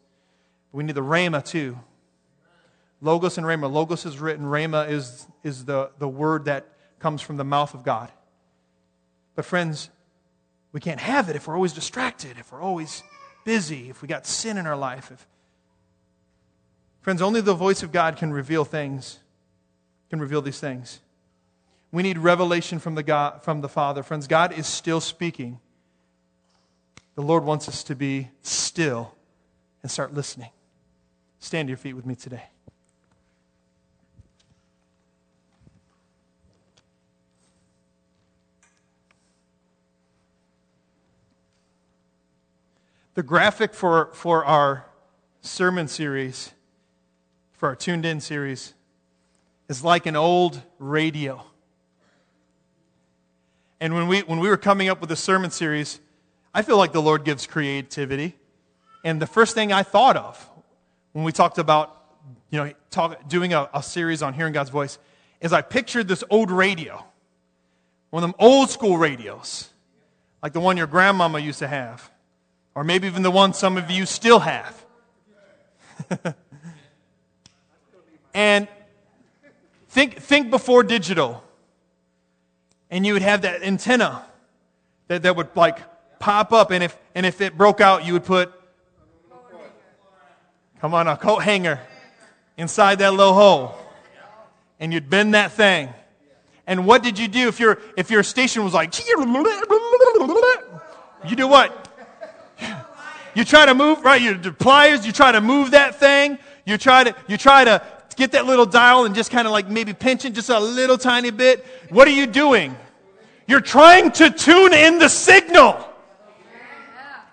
We need the Rhema too. Logos and Rhema. Logos is written, Rhema is, is the, the word that comes from the mouth of God. But, friends, we can't have it if we're always distracted, if we're always busy, if we got sin in our life. If... Friends, only the voice of God can reveal things, can reveal these things. We need revelation from the, God, from the Father. Friends, God is still speaking. The Lord wants us to be still and start listening. Stand to your feet with me today. The graphic for, for our sermon series, for our tuned in series, is like an old radio. And when we, when we were coming up with the sermon series, I feel like the Lord gives creativity. And the first thing I thought of when we talked about, you know, talk, doing a, a series on hearing God's voice is I pictured this old radio, one of them old school radios, like the one your grandmama used to have, or maybe even the one some of you still have. and think, think before digital, and you would have that antenna that, that would like pop up, and if, and if it broke out, you would put, come on, a coat hanger inside that little hole. And you'd bend that thing. And what did you do if your, if your station was like, you do what? You try to move, right? You pliers, you try to move that thing. You try to, you try to get that little dial and just kind of like maybe pinch it just a little tiny bit. What are you doing? You're trying to tune in the signal.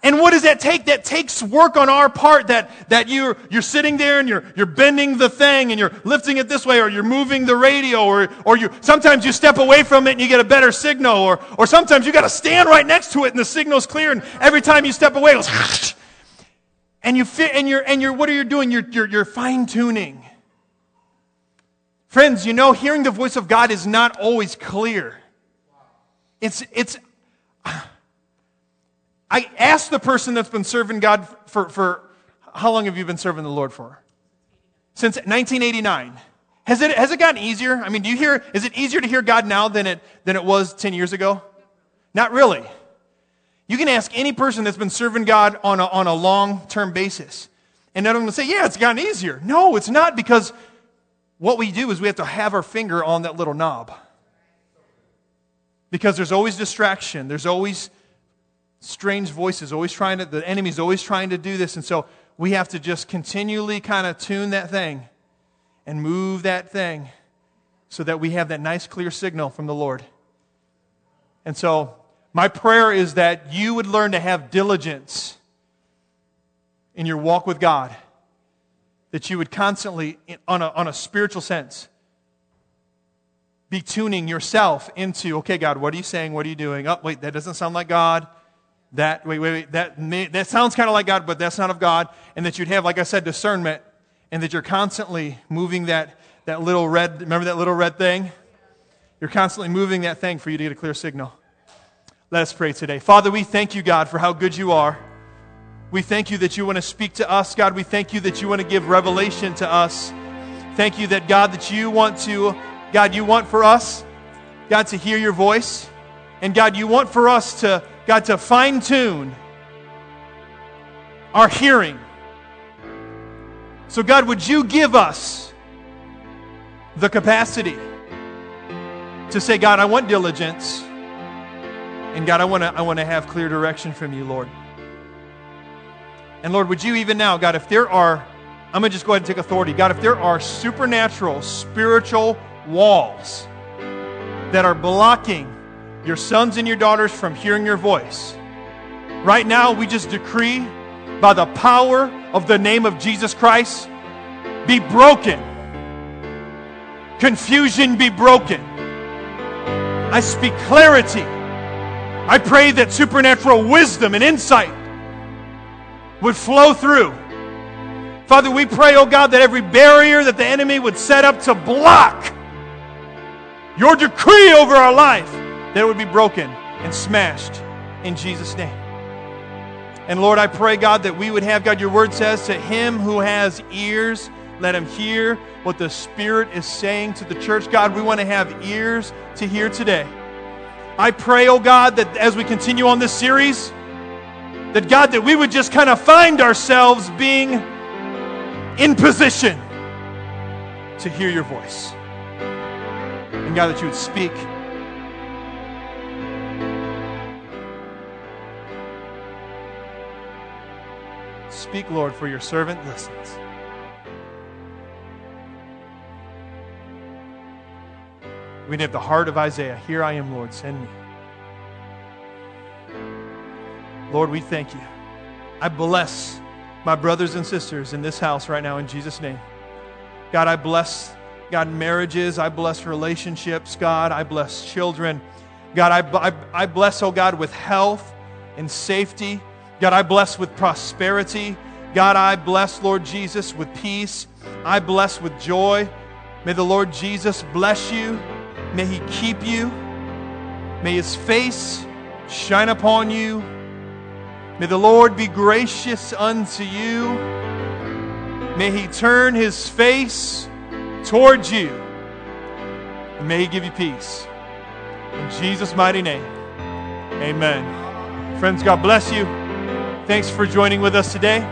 And what does that take? That takes work on our part that, that you're, you're sitting there and you're, you're bending the thing and you're lifting it this way or you're moving the radio or, or you, sometimes you step away from it and you get a better signal or, or sometimes you got to stand right next to it and the signal's clear and every time you step away it goes and you fit and you're, and you're, what are you doing? You're, you're, you're fine tuning. Friends, you know, hearing the voice of God is not always clear. It's, it's, I asked the person that's been serving God for, for how long have you been serving the Lord for? Since 1989. Has it, has it gotten easier? I mean, do you hear, is it easier to hear God now than it, than it was 10 years ago? Not really. You can ask any person that's been serving God on a, on a long term basis. And everyone will say, yeah, it's gotten easier. No, it's not because what we do is we have to have our finger on that little knob. Because there's always distraction. There's always strange voices, always trying to, the enemy's always trying to do this. And so we have to just continually kind of tune that thing and move that thing so that we have that nice, clear signal from the Lord. And so, my prayer is that you would learn to have diligence in your walk with God, that you would constantly, on a, on a spiritual sense, be tuning yourself into, okay, God, what are you saying? What are you doing? Oh, wait, that doesn't sound like God. That, wait, wait, wait, that, may, that sounds kind of like God, but that's not of God. And that you'd have, like I said, discernment, and that you're constantly moving that, that little red, remember that little red thing? You're constantly moving that thing for you to get a clear signal. Let us pray today. Father, we thank you, God, for how good you are. We thank you that you want to speak to us, God. We thank you that you want to give revelation to us. Thank you that, God, that you want to, God, you want for us, God, to hear your voice. And God, you want for us to, God, to fine tune our hearing. So, God, would you give us the capacity to say, God, I want diligence. And God, I want to I want to have clear direction from you, Lord. And Lord, would you even now, God, if there are, I'm going to just go ahead and take authority. God, if there are supernatural, spiritual walls that are blocking your sons and your daughters from hearing your voice, right now we just decree by the power of the name of Jesus Christ be broken. Confusion be broken. I speak clarity. I pray that supernatural wisdom and insight would flow through. Father, we pray, oh God, that every barrier that the enemy would set up to block your decree over our life, that it would be broken and smashed in Jesus' name. And Lord, I pray, God, that we would have, God, your word says, to him who has ears, let him hear what the Spirit is saying to the church. God, we want to have ears to hear today. I pray, oh God, that as we continue on this series, that God, that we would just kind of find ourselves being in position to hear your voice. And God, that you would speak. Speak, Lord, for your servant listens. We'd have the heart of Isaiah. Here I am, Lord, send me. Lord, we thank you. I bless my brothers and sisters in this house right now in Jesus' name. God, I bless, God, marriages. I bless relationships. God, I bless children. God, I, I, I bless, oh God, with health and safety. God, I bless with prosperity. God, I bless, Lord Jesus, with peace. I bless with joy. May the Lord Jesus bless you. May he keep you. May his face shine upon you. May the Lord be gracious unto you. May he turn his face towards you. And may he give you peace. In Jesus' mighty name, amen. Friends, God bless you. Thanks for joining with us today.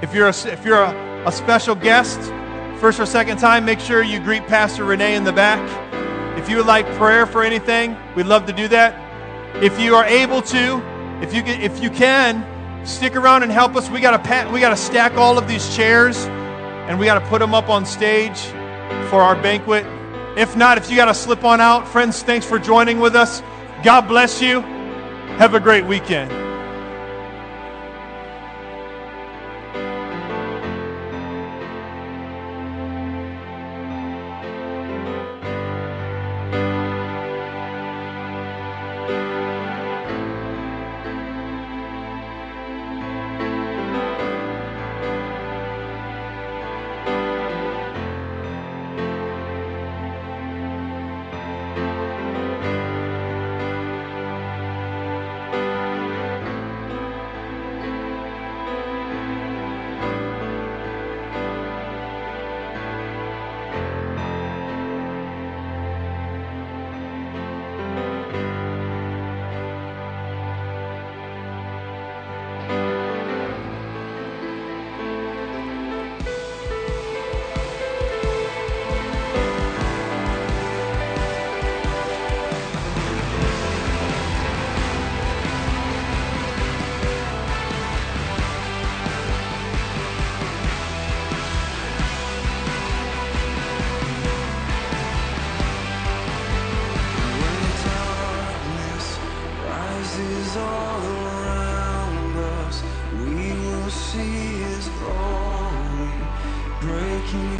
If you're a, if you're a, a special guest, first or second time, make sure you greet Pastor Renee in the back. If you would like prayer for anything, we'd love to do that. If you are able to, if you can, if you can, stick around and help us. We got to we got to stack all of these chairs, and we got to put them up on stage for our banquet. If not, if you got to slip on out, friends, thanks for joining with us. God bless you. Have a great weekend.